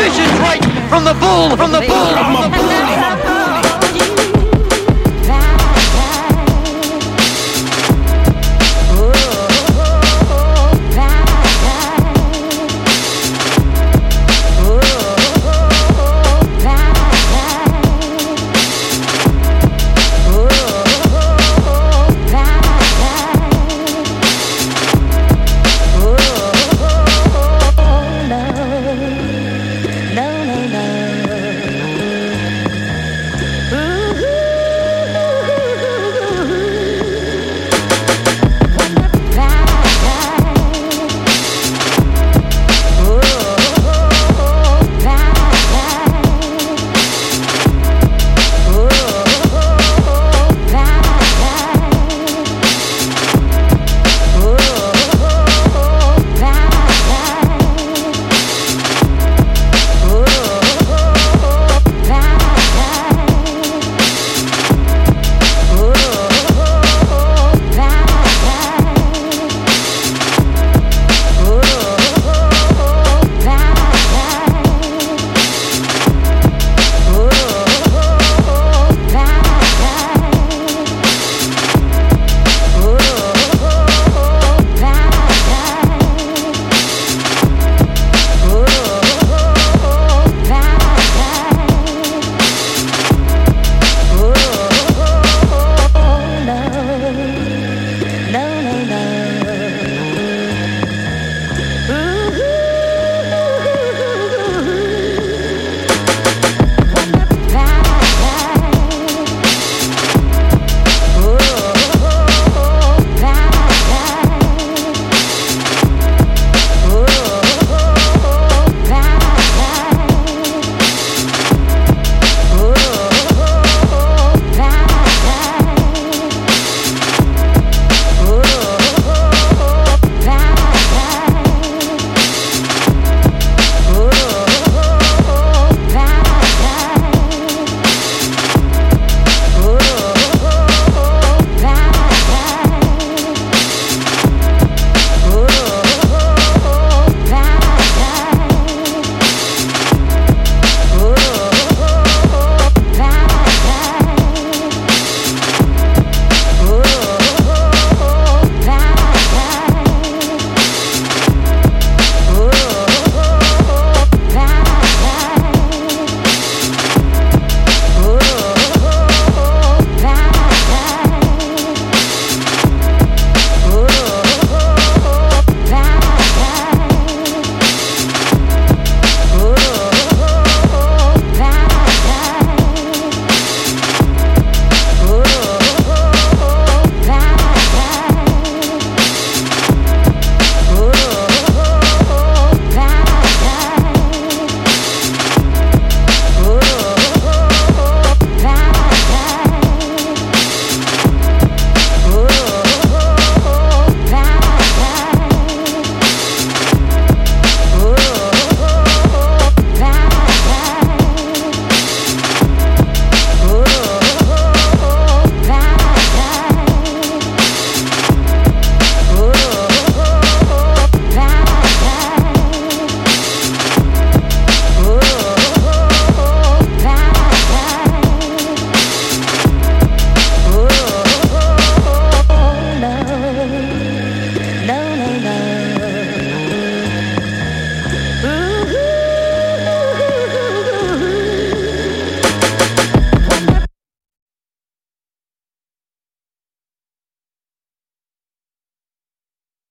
vicious right from the bull, from the bull, from the bull.